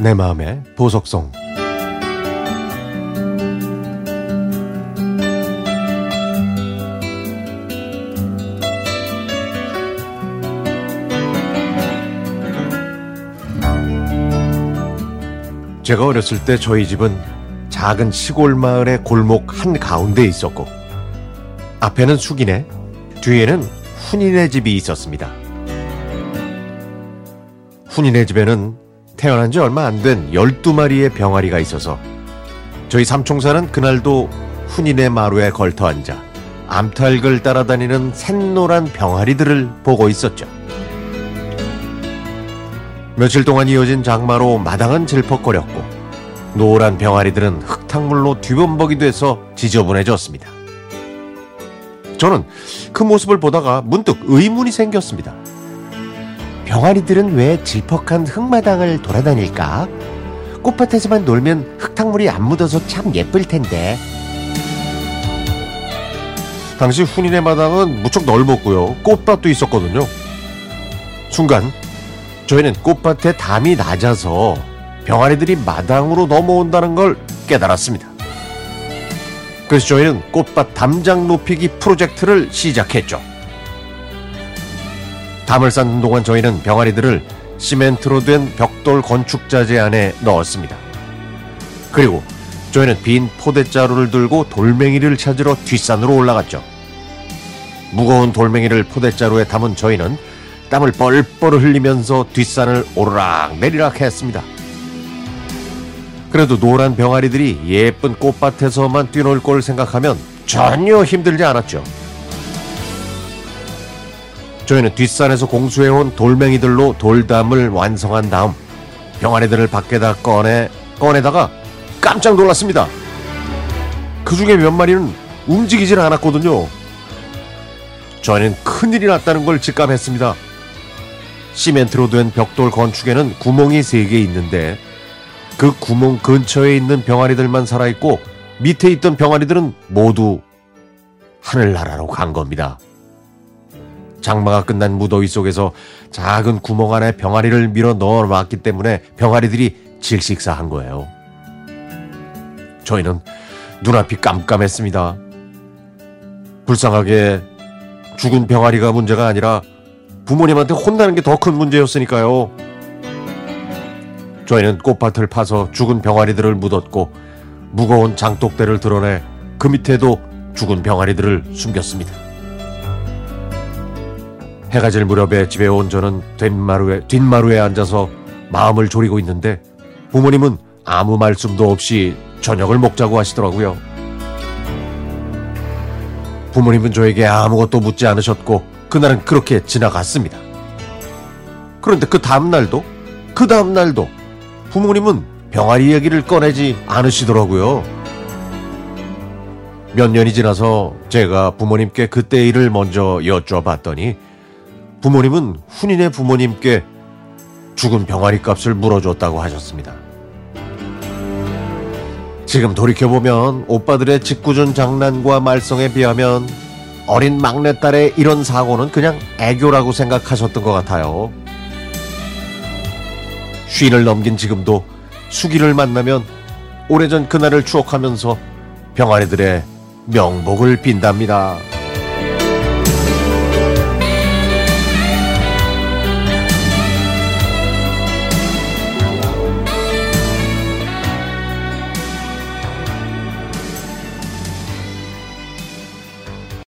내 마음의 보석성 제가 어렸을 때 저희 집은 작은 시골 마을의 골목 한 가운데 있었고 앞에는 숙이네 뒤에는 훈이네 집이 있었습니다. 훈이네 집에는 태어난 지 얼마 안 된 12마리의 병아리가 있어서 저희 삼총사는 그날도 훈이네 마루에 걸터 앉아 암탉을 따라다니는 샛노란 병아리들을 보고 있었죠. 며칠 동안 이어진 장마로 마당은 질퍽거렸고 노란 병아리들은 흙탕물로 뒤범벅이 돼서 지저분해졌습니다. 저는 그 모습을 보다가 문득 의문이 생겼습니다. 병아리들은 왜 질퍽한 흙마당을 돌아다닐까? 꽃밭에서만 놀면 흙탕물이 안 묻어서 참 예쁠 텐데. 당시 훈인의 마당은 무척 넓었고요. 꽃밭도 있었거든요. 순간 저희는 꽃밭에 담이 낮아서 병아리들이 마당으로 넘어온다는 걸 깨달았습니다. 그래서 저희는 꽃밭 담장 높이기 프로젝트를 시작했죠. 담을 쌓는 동안 저희는 병아리들을 시멘트로 된 벽돌 건축자재 안에 넣었습니다. 그리고 저희는 빈 포대자루를 들고 돌멩이를 찾으러 뒷산으로 올라갔죠. 무거운 돌멩이를 포대자루에 담은 저희는 땀을 뻘뻘 흘리면서 뒷산을 오르락 내리락 했습니다. 그래도 노란 병아리들이 예쁜 꽃밭에서만 뛰놀 걸 생각하면 전혀 힘들지 않았죠. 저희는 뒷산에서 공수해온 돌멩이들로 돌담을 완성한 다음 병아리들을 밖에다 꺼내 꺼내다가 깜짝 놀랐습니다. 그 중에 몇 마리는 움직이질 않았거든요. 저희는 큰일이 났다는 걸 직감했습니다. 시멘트로 된 벽돌 건축에는 구멍이 세개 있는데 그 구멍 근처에 있는 병아리들만 살아있고 밑에 있던 병아리들은 모두 하늘나라로 간 겁니다. 장마가 끝난 무더위 속에서 작은 구멍 안에 병아리를 밀어 넣어 놨기 때문에 병아리들이 질식사한 거예요. 저희는 눈앞이 깜깜했습니다. 불쌍하게 죽은 병아리가 문제가 아니라 부모님한테 혼나는 게 더 큰 문제였으니까요. 저희는 꽃밭을 파서 죽은 병아리들을 묻었고 무거운 장독대를 드러내 그 밑에도 죽은 병아리들을 숨겼습니다. 해가 질 무렵에 집에 온 저는 뒷마루에, 뒷마루에 앉아서 마음을 졸이고 있는데 부모님은 아무 말씀도 없이 저녁을 먹자고 하시더라고요. 부모님은 저에게 아무것도 묻지 않으셨고 그날은 그렇게 지나갔습니다. 그런데 그 다음날도 그 다음날도 부모님은 병아리 얘기를 꺼내지 않으시더라고요. 몇 년이 지나서 제가 부모님께 그때 일을 먼저 여쭤봤더니 부모님은 훈인의 부모님께 죽은 병아리 값을 물어줬다고 하셨습니다. 지금 돌이켜보면 오빠들의 짓궂은 장난과 말썽에 비하면 어린 막내딸의 이런 사고는 그냥 애교라고 생각하셨던 것 같아요. 쉰을 넘긴 지금도 수기를 만나면 오래전 그날을 추억하면서 병아리들의 명복을 빈답니다.